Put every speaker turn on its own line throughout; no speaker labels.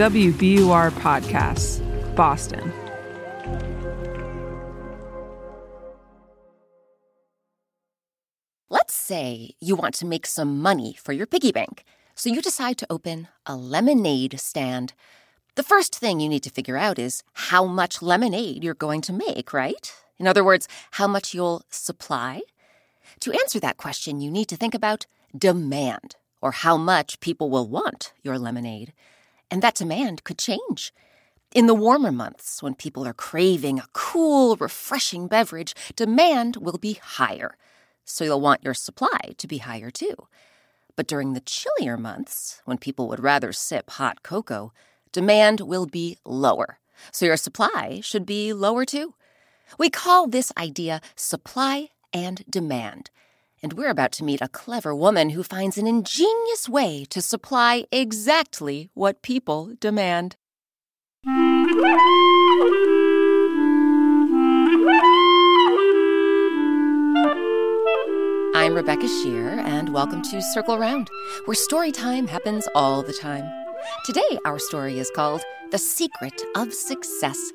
WBUR Podcasts, Boston.
Let's say you want to make some money for your piggy bank, so you decide to open a lemonade stand. The first thing you need to figure out is how much lemonade you're going to make, right? In other words, how much you'll supply. To answer that question, you need to think about demand, or how much people will want your lemonade. And that demand could change. In the warmer months, when people are craving a cool, refreshing beverage, demand will be higher. So you'll want your supply to be higher too. But during the chillier months, when people would rather sip hot cocoa, demand will be lower. So your supply should be lower too. We call this idea supply and demand. And we're about to meet a clever woman who finds an ingenious way to supply exactly what people demand. I'm Rebecca Sheir, and welcome to Circle Round, where story time happens all the time. Today, our story is called The Secret of Success.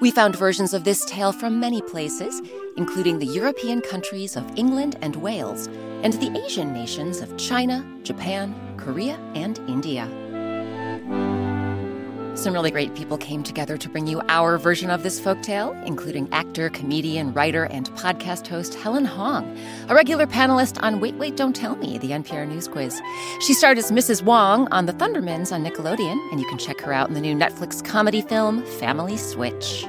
We found versions of this tale from many places, including the European countries of England and Wales, and the Asian nations of China, Japan, Korea, and India. Some really great people came together to bring you our version of this folktale, including actor, comedian, writer, and podcast host Helen Hong, a regular panelist on Wait, Wait, Don't Tell Me, the NPR News Quiz. She starred as Mrs. Wong on The Thundermans on Nickelodeon, and you can check her out in the new Netflix comedy film Family Switch.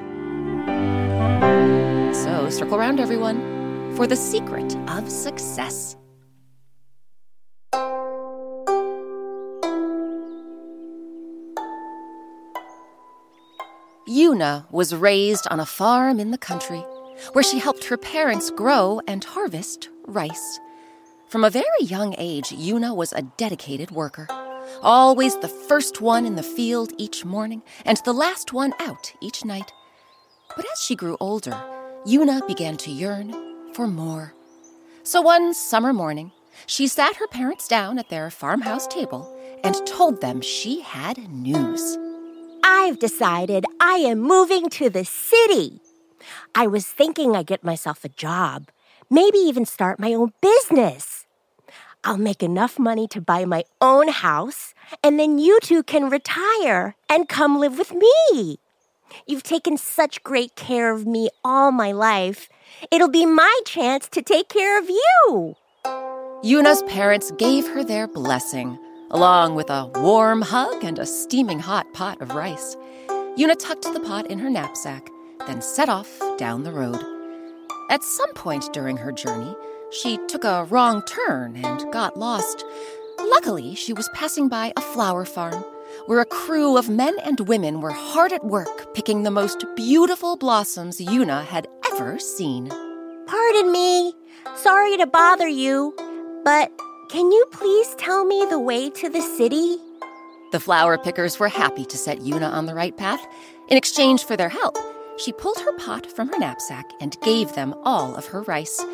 So circle around, everyone, for the secret of success. Yuna was raised on a farm in the country where she helped her parents grow and harvest rice. From a very young age, Yuna was a dedicated worker, always the first one in the field each morning and the last one out each night. But as she grew older, Yuna began to yearn for more. So one summer morning, she sat her parents down at their farmhouse table and told them she had news.
I've decided I am moving to the city. I was thinking I'd get myself a job, maybe even start my own business. I'll make enough money to buy my own house, and then you two can retire and come live with me. You've taken such great care of me all my life. It'll be my chance to take care of you.
Yuna's parents gave her their blessing along with a warm hug and a steaming hot pot of rice. Yuna tucked the pot in her knapsack, then set off down the road. At some point during her journey, she took a wrong turn and got lost. Luckily, she was passing by a flower farm where a crew of men and women were hard at work picking the most beautiful blossoms Yuna had ever seen.
Pardon me. Sorry to bother you, but can you please tell me the way to the city?
The flower pickers were happy to set Yuna on the right path. In exchange for their help, she pulled her pot from her knapsack and gave them all of her rice.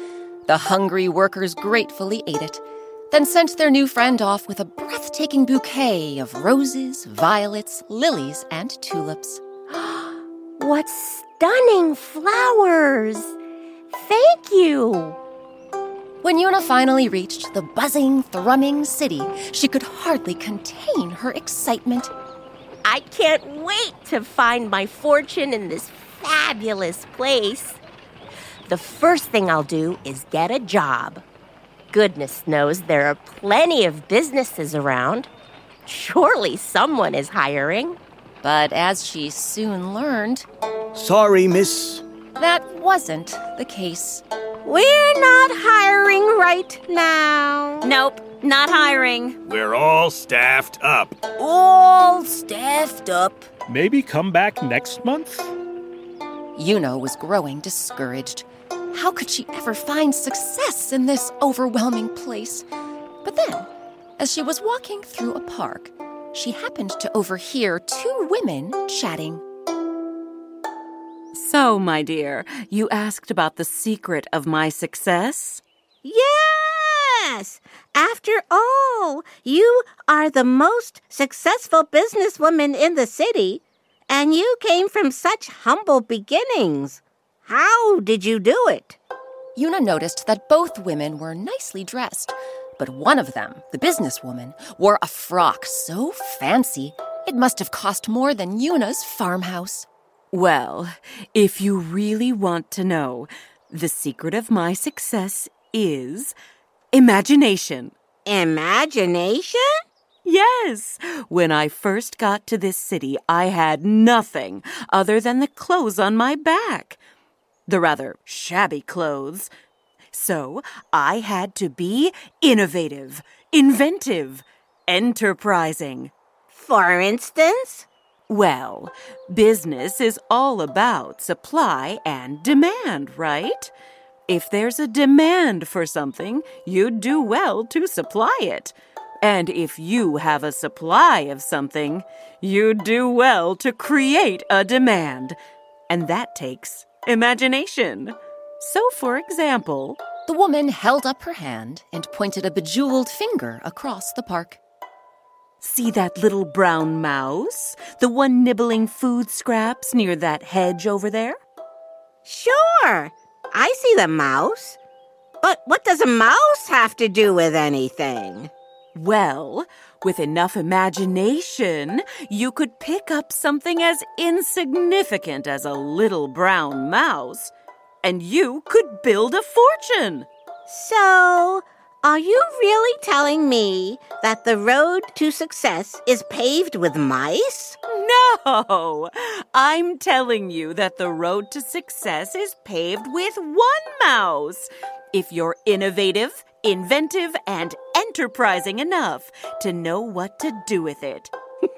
The hungry workers gratefully ate it, then sent their new friend off with a breathtaking bouquet of roses, violets, lilies, and tulips.
what stunning flowers! Thank you!
When Yuna finally reached the buzzing, thrumming city, she could hardly contain her excitement.
I can't wait to find my fortune in this fabulous place. The first thing I'll do is get a job. Goodness knows there are plenty of businesses around. Surely someone is hiring.
But as she soon learned,
Sorry, miss.
That wasn't the case.
We're not hiring right now.
Nope, not hiring.
We're all staffed up.
All staffed up.
Maybe come back next month?
Yuna was growing discouraged. How could she ever find success in this overwhelming place? But then, as she was walking through a park, she happened to overhear two women chatting.
So, my dear, you asked about the secret of my success? Yes, after all, you are the most successful businesswoman in the city, and you came from such humble beginnings. How did you do it?
Yuna noticed that both women were nicely dressed, but one of them, the businesswoman, wore a frock so fancy it must have cost more than Yuna's farmhouse.
Well, if you really want to know, the secret of my success is imagination.
Imagination?
Yes. When I first got to this city, I had nothing other than the clothes on my back. The rather shabby clothes. So I had to be innovative, inventive, enterprising.
For instance?
Well, business is all about supply and demand, right? If there's a demand for something, you'd do well to supply it. And if you have a supply of something, you'd do well to create a demand. And that takes imagination. So, for example,
the woman held up her hand and pointed a bejeweled finger across the park.
See that little brown mouse? The one nibbling food scraps near that hedge over there?
Sure, I see the mouse. But what does a mouse have to do with anything?
Well, with enough imagination, you could pick up something as insignificant as a little brown mouse, and you could build a fortune.
So, are you really telling me that the road to success is paved with mice?
No! I'm telling you that the road to success is paved with one mouse. If you're innovative, inventive, and enterprising enough to know what to do with it.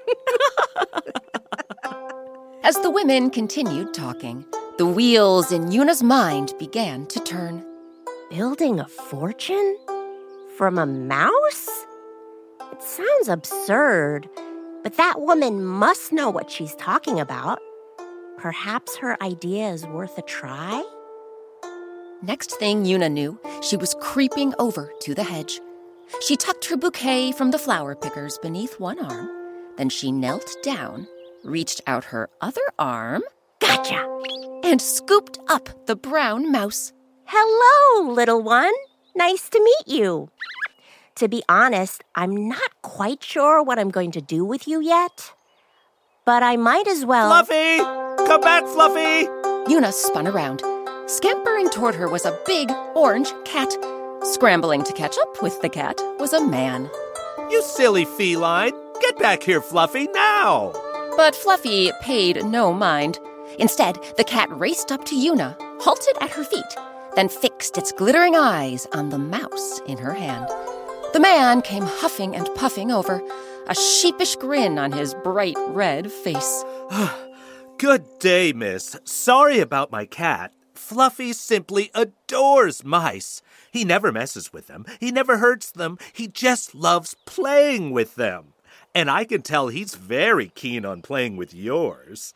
As the women continued talking, the wheels in Yuna's mind began to turn.
Building a fortune? From a mouse? It sounds absurd, but that woman must know what she's talking about. Perhaps her idea is worth a try?
Next thing Yuna knew, she was creeping over to the hedge. She tucked her bouquet from the flower pickers beneath one arm. Then she knelt down, reached out her other arm,
Gotcha!
and scooped up the brown mouse.
Hello, little one. Nice to meet you. To be honest, I'm not quite sure what I'm going to do with you yet. But I might as well.
Fluffy! Come back, Fluffy!
Yuna spun around. Scampering toward her was a big orange cat. Scrambling to catch up with the cat was a man.
You silly feline! Get back here, Fluffy, now!
But Fluffy paid no mind. Instead, the cat raced up to Yuna, halted at her feet, then fixed its glittering eyes on the mouse in her hand. The man came huffing and puffing over, a sheepish grin on his bright red face.
Good day, miss. Sorry about my cat. Fluffy simply adores mice. He never messes with them, he never hurts them, he just loves playing with them. And I can tell he's very keen on playing with yours.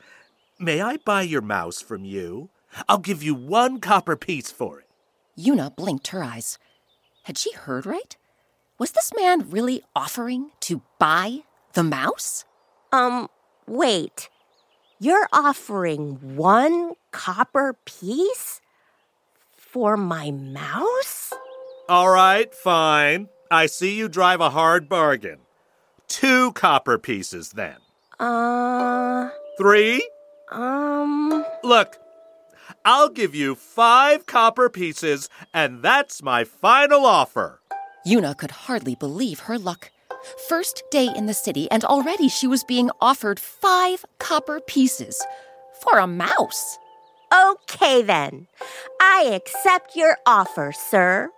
May I buy your mouse from you? I'll give you one copper piece for it.
Yuna blinked her eyes. Had she heard right? Was this man really offering to buy the mouse?
Um, wait. You're offering one copper piece for my mouse?
All right, fine. I see you drive a hard bargain. Two copper pieces, then.
Uh,
Three?
um,
Look, I'll give you five copper pieces, and that's my final offer.
Yuna could hardly believe her luck. First day in the city, and already she was being offered five copper pieces for a mouse.
okay then. I accept your offer, sir.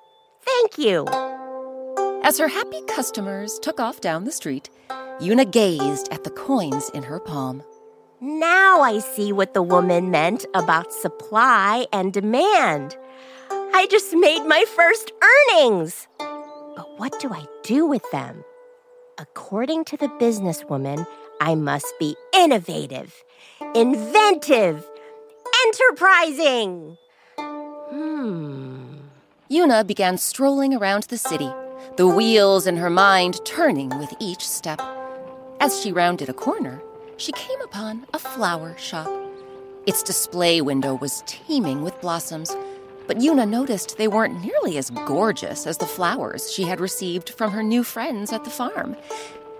Thank you.
As her happy customers took off down the street, Yuna gazed at the coins in her palm.
Now I see what the woman meant about supply and demand. I just made my first earnings. But what do I do with them? According to the businesswoman, I must be innovative, inventive, enterprising. Hmm.
Yuna began strolling around the city, the wheels in her mind turning with each step. As she rounded a corner, she came upon a flower shop. Its display window was teeming with blossoms, but Yuna noticed they weren't nearly as gorgeous as the flowers she had received from her new friends at the farm.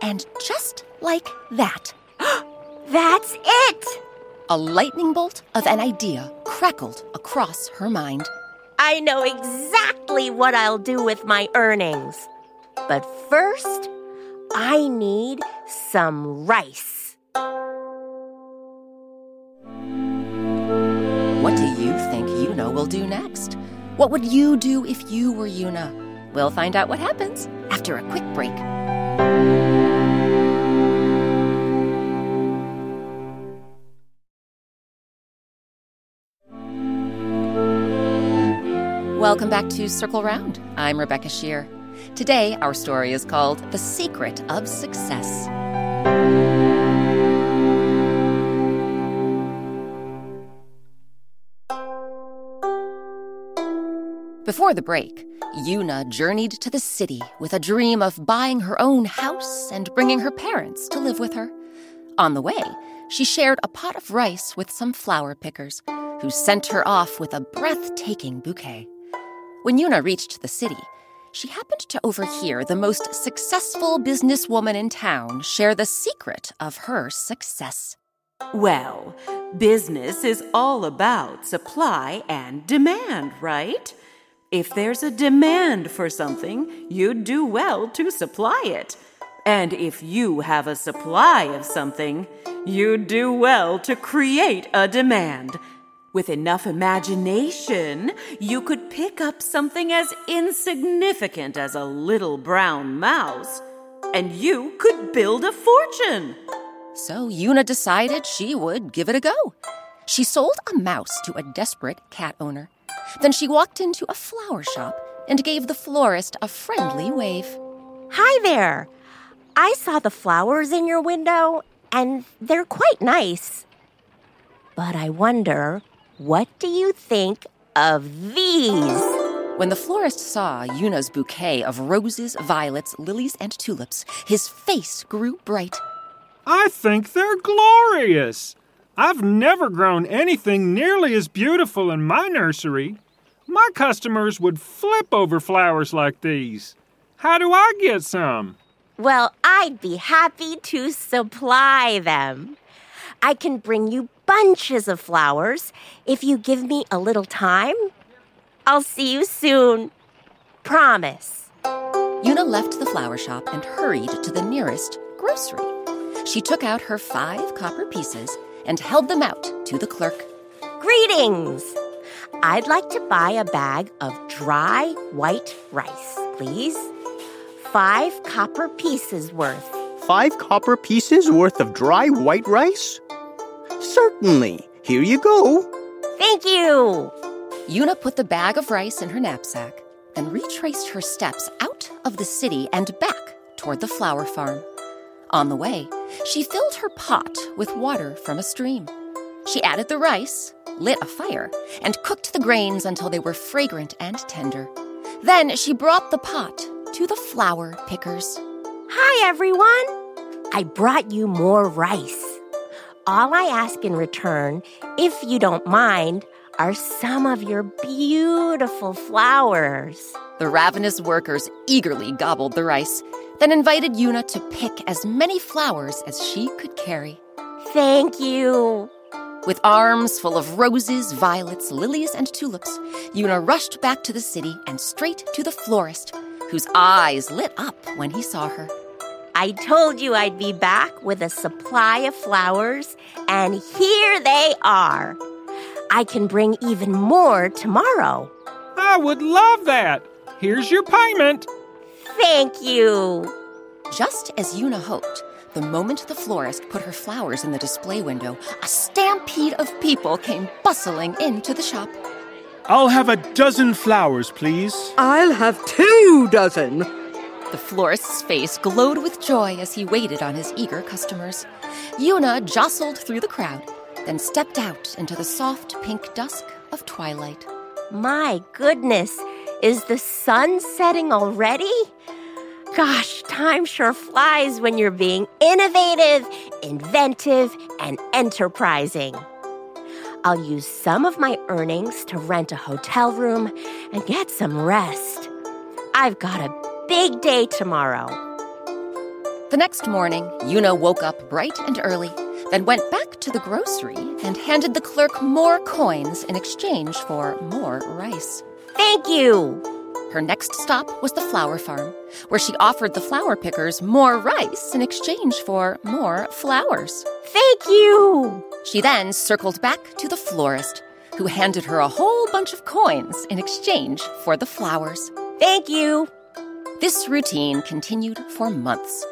And just like that,
That's it!
a lightning bolt of an idea crackled across her mind.
I know exactly what I'll do with my earnings. But first, I need some rice.
What do you think Yuna will do next? What would you do if you were Yuna? We'll find out what happens after a quick break. Welcome back to Circle Round. I'm Rebecca Sheir. Today, our story is called The Secret of Success. Before the break, Yuna journeyed to the city with a dream of buying her own house and bringing her parents to live with her. On the way, she shared a pot of rice with some flower pickers, who sent her off with a breathtaking bouquet. When Yuna reached the city, she happened to overhear the most successful businesswoman in town share the secret of her success.
Well, business is all about supply and demand, right? If there's a demand for something, you'd do well to supply it. And if you have a supply of something, you'd do well to create a demand. With enough imagination, you could pick up something as insignificant as a little brown mouse, and you could build a fortune.
So Yuna decided she would give it a go. She sold a mouse to a desperate cat owner. Then she walked into a flower shop and gave the florist a friendly wave.
Hi there. I saw the flowers in your window, and they're quite nice. But I wonder, what do you think of these?
When the florist saw Yuna's bouquet of roses, violets, lilies, and tulips, his face grew bright.
I think they're glorious. I've never grown anything nearly as beautiful in my nursery. My customers would flip over flowers like these. How do I get some?
Well, I'd be happy to supply them. I can bring you bunches of flowers if you give me a little time. I'll see you soon. Promise.
Yuna left the flower shop and hurried to the nearest grocery. She took out her five copper pieces and held them out to the clerk.
Greetings! I'd like to buy a bag of dry white rice, please. Five copper pieces worth.
Five copper pieces worth of dry white rice? Certainly. Here you go.
Thank you!
Yuna put the bag of rice in her knapsack, then retraced her steps out of the city and back toward the flower farm. On the way, she filled her pot with water from a stream. She added the rice, lit a fire, and cooked the grains until they were fragrant and tender. Then she brought the pot to the flower pickers.
Hi, everyone! I brought you more rice. All I ask in return, if you don't mind, are some of your beautiful flowers.
The ravenous workers eagerly gobbled the rice, then invited Yuna to pick as many flowers as she could carry.
Thank you.
With arms full of roses, violets, lilies, and tulips, Yuna rushed back to the city and straight to the florist, whose eyes lit up when he saw her.
I told you I'd be back with a supply of flowers, and here they are. I can bring even more tomorrow.
I would love that. Here's your payment.
Thank you.
Just as Yuna hoped, the moment the florist put her flowers in the display window, a stampede of people came bustling into the shop.
I'll have a dozen flowers, please.
I'll have two dozen.
The florist's face glowed with joy as he waited on his eager customers. Yuna jostled through the crowd, then stepped out into the soft pink dusk of twilight.
My goodness, is the sun setting already? Gosh, time sure flies when you're being innovative, inventive, and enterprising. I'll use some of my earnings to rent a hotel room and get some rest. I've got a big day tomorrow.
The next morning, Yuna woke up bright and early, then went back to the grocery and handed the clerk more coins in exchange for more rice.
Thank you.
Her next stop was the flower farm, where she offered the flower pickers more rice in exchange for more flowers.
Thank you.
She then circled back to the florist, who handed her a whole bunch of coins in exchange for the flowers.
Thank you.
This routine continued for months.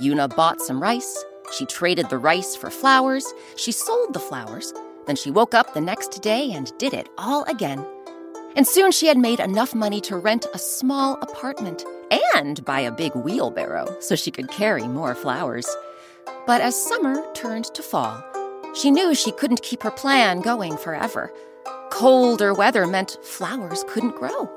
Yuna bought some rice, she traded the rice for flowers, she sold the flowers, then she woke up the next day and did it all again. And soon she had made enough money to rent a small apartment and buy a big wheelbarrow so she could carry more flowers. But as summer turned to fall, she knew she couldn't keep her plan going forever. Colder weather meant flowers couldn't grow.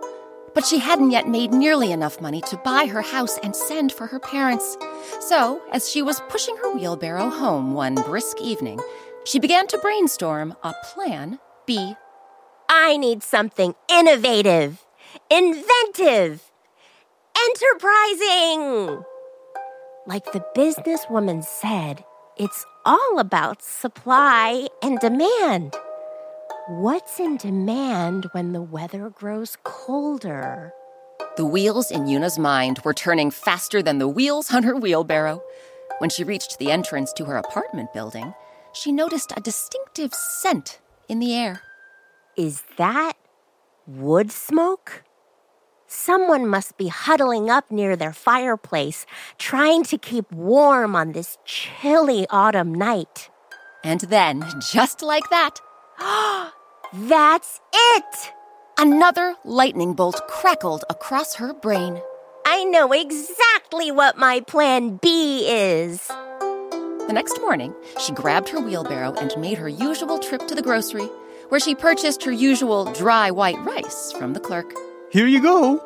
But she hadn't yet made nearly enough money to buy her house and send for her parents. So, as she was pushing her wheelbarrow home one brisk evening, she began to brainstorm a plan B.
I need something innovative, inventive, enterprising. Like the businesswoman said, it's all about supply and demand. What's in demand when the weather grows colder?
The wheels in Yuna's mind were turning faster than the wheels on her wheelbarrow. When she reached the entrance to her apartment building, she noticed a distinctive scent in the air.
Is that wood smoke? Someone must be huddling up near their fireplace, trying to keep warm on this chilly autumn night.
And then, just like that,
That's it!
another lightning bolt crackled across her brain.
I know exactly what my plan B is.
The next morning, she grabbed her wheelbarrow and made her usual trip to the grocery, where she purchased her usual dry white rice from the clerk.
Here you go.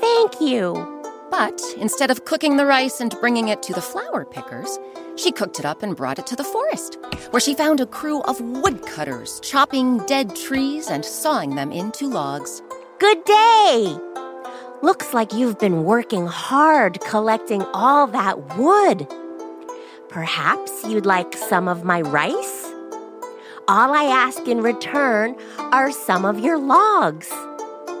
Thank you.
But instead of cooking the rice and bringing it to the flower pickers, she cooked it up and brought it to the forest, where she found a crew of woodcutters chopping dead trees and sawing them into logs.
Good day. Looks like you've been working hard collecting all that wood. Perhaps you'd like some of my rice? All I ask in return are some of your logs.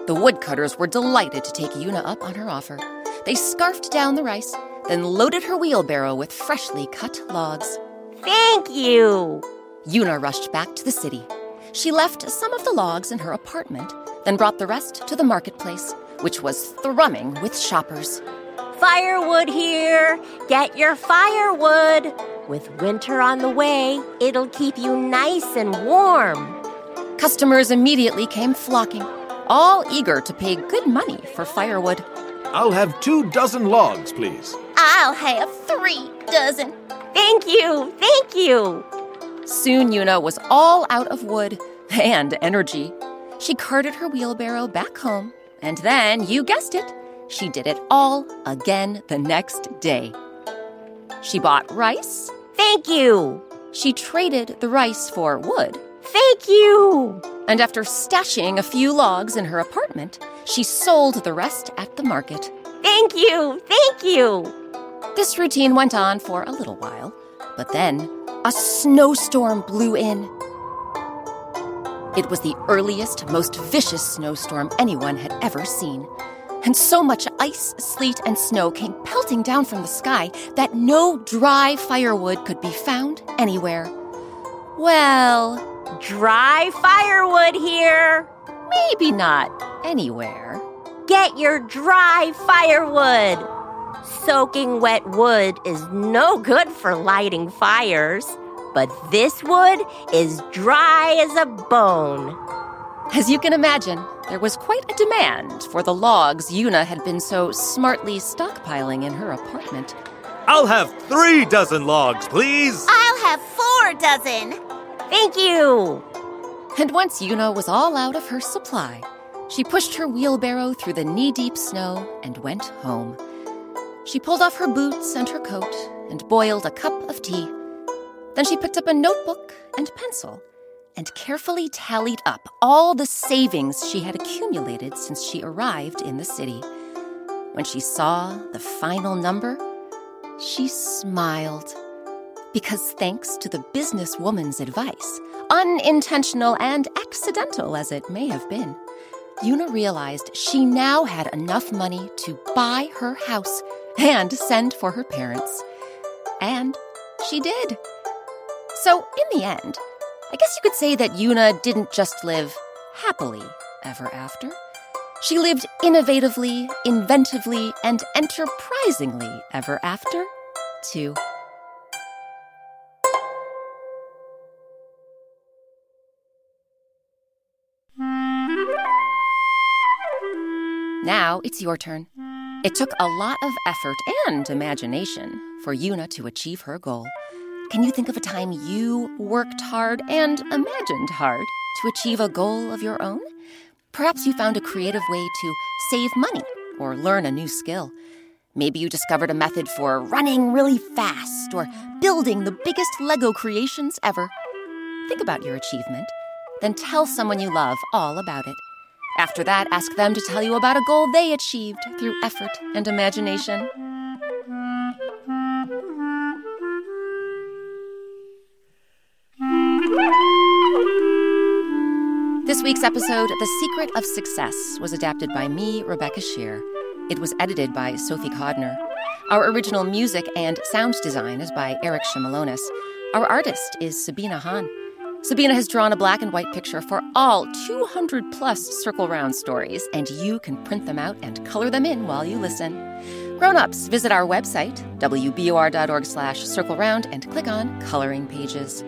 The woodcutters were delighted to take Yuna up on her offer. They scarfed down the rice, then loaded her wheelbarrow with freshly cut logs.
Thank you.
Yuna rushed back to the city. She left some of the logs in her apartment, then brought the rest to the marketplace, which was thrumming with shoppers.
Firewood here. Get your firewood. With winter on the way, it'll keep you nice and warm.
Customers immediately came flocking, all eager to pay good money for firewood.
I'll have two dozen logs, please.
I'll have three dozen. Thank you. Thank you.
Soon Yuna was all out of wood and energy. She carted her wheelbarrow back home, and then, you guessed it, she did it all again the next day. She bought rice.
Thank you.
She traded the rice for wood.
Thank you.
And after stashing a few logs in her apartment, she sold the rest at the market.
Thank you. Thank you.
This routine went on for a little while, but then a snowstorm blew in. It was the earliest, most vicious snowstorm anyone had ever seen. And so much ice, sleet, and snow came pelting down from the sky that no dry firewood could be found anywhere. Well,
Dry firewood here.
maybe not anywhere.
Get your dry firewood. Soaking wet wood is no good for lighting fires, but this wood is dry as a bone.
As you can imagine, there was quite a demand for the logs Yuna had been so smartly stockpiling in her apartment.
I'll have three dozen logs, please.
I'll have four dozen. Thank you.
And once Yuna was all out of her supply, she pushed her wheelbarrow through the knee deep snow and went home. She pulled off her boots and her coat and boiled a cup of tea. Then she picked up a notebook and pencil and carefully tallied up all the savings she had accumulated since she arrived in the city. When she saw the final number, she smiled. Because thanks to the businesswoman's advice, unintentional and accidental as it may have been, Yuna realized she now had enough money to buy her house and send for her parents. And she did. So, in the end, I guess you could say that Yuna didn't just live happily ever after. She lived innovatively, inventively, and enterprisingly ever after, too. Now it's your turn. It took a lot of effort and imagination for Yuna to achieve her goal. Can you think of a time you worked hard and imagined hard to achieve a goal of your own? Perhaps you found a creative way to save money or learn a new skill. Maybe you discovered a method for running really fast or building the biggest Lego creations ever. Think about your achievement, then tell someone you love all about it. After that, ask them to tell you about a goal they achieved through effort and imagination. This week's episode, The Secret of Success, was adapted by me, Rebecca Sheir. It was edited by Sophie Codner. Our original music and sound design is by Eric Shimalonis. Our artist is Sabina Hahn. Sabina has drawn a black and white picture for all 200 plus Circle Round stories, and you can print them out and color them in while you listen. Grown-ups, visit our website, wbur.org slash circleround, and click on Coloring Pages.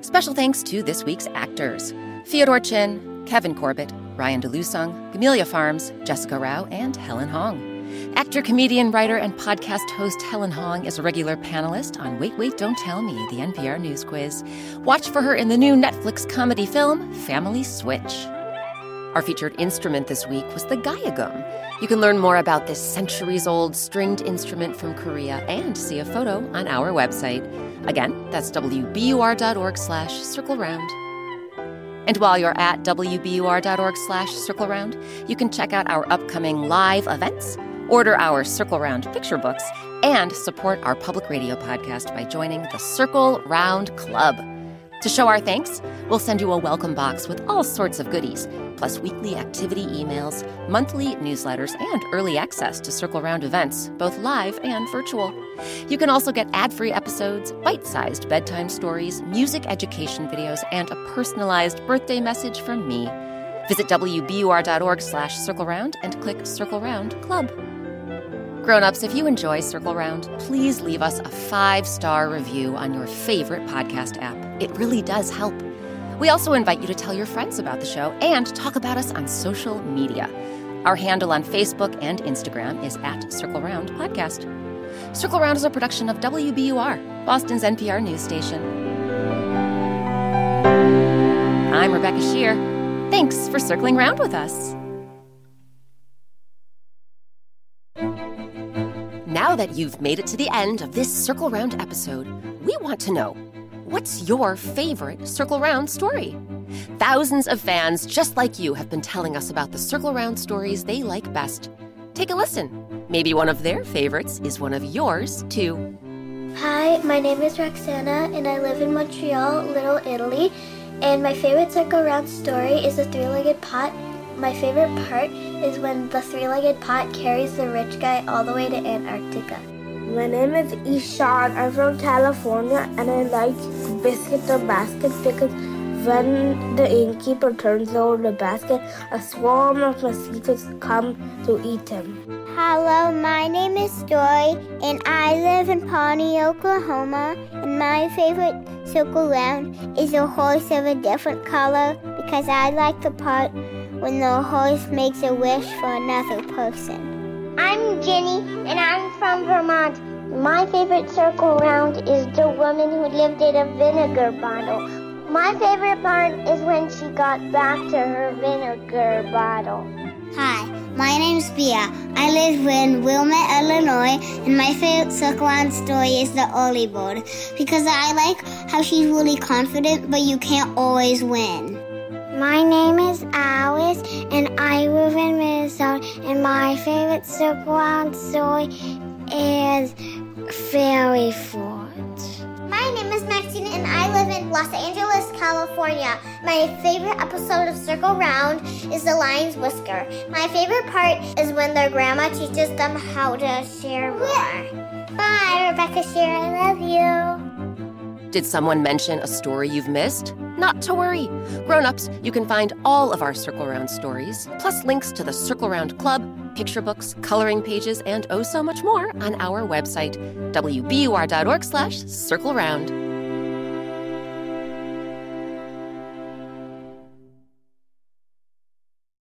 Special thanks to this week's actors. Theodore Chin, Kevin Corbett, Ryan DeLusong, Gamelia Farms, Jessica Rao, and Helen Hong. Actor, comedian, writer, and podcast host Helen Hong is a regular panelist on Wait, Wait, Don't Tell Me, the NPR News Quiz. Watch for her in the new Netflix comedy film, Family Switch. Our featured instrument this week was the gayageum. You can learn more about this centuries old stringed instrument from Korea and see a photo on our website. Again, that's wbur.org slash circle round. And while you're at wbur.org slash circle round, you can check out our upcoming live events, order our Circle Round picture books, and support our public radio podcast by joining the Circle Round Club. To show our thanks, we'll send you a welcome box with all sorts of goodies, plus weekly activity emails, monthly newsletters, and early access to Circle Round events, both live and virtual. You can also get ad free episodes, bite sized bedtime stories, music education videos, and a personalized birthday message from me. Visit wbur.org slash circle round and click Circle Round Club. Grown-ups, if you enjoy Circle Round, please leave us a five-star review on your favorite podcast app. It really does help. We also invite you to tell your friends about the show and talk about us on social media. Our handle on Facebook and Instagram is at Circle Round Podcast. Circle Round is a production of WBUR, Boston's NPR news station. I'm Rebecca Sheir. Thanks for circling round with us. Now that you've made it to the end of this Circle Round episode, we want to know what's your favorite Circle Round story? Thousands of fans just like you have been telling us about the Circle Round stories they like best. Take a listen. Maybe one of their favorites is one of yours, too.
Hi, my name is Roxana, and I live in Montreal, Little Italy. And my favorite Circle Round story is the three legged pot. My favorite part is when the three legged pot carries the rich guy all the way to Antarctica.
My name is Ishan. I'm from California and I like biscuit or basket because when the innkeeper turns over the basket, a swarm of mosquitoes come to eat him.
Hello, my name is Joy, and I live in Pawnee, Oklahoma. My favorite circle round is a horse of a different color because I like the part when the horse makes a wish for another person.
I'm Jenny, and I'm from Vermont. My favorite circle round is the woman who lived in a vinegar bottle. My favorite part is when she got back to her vinegar bottle. Hi, my name's Bia. I live in Wilmette, Illinois, and my favorite round story is the early bird because I like how she's really confident, but you can't always win.
My name is Alice, and I live in Minnesota, and my favorite round story is Fairy Fort.
My name is Maxine, and I live in Los Angeles, California. My favorite episode of Circle Round is the lion's whisker. My favorite part is when their grandma teaches them how to share more. Bye, Rebecca Sheir. I love you.
Did someone mention a story you've missed? Not to worry. Grown-ups, you can find all of our Circle Round stories, plus links to the Circle Round Club, picture books, coloring pages, and oh so much more on our website, wbur.org slash circle round.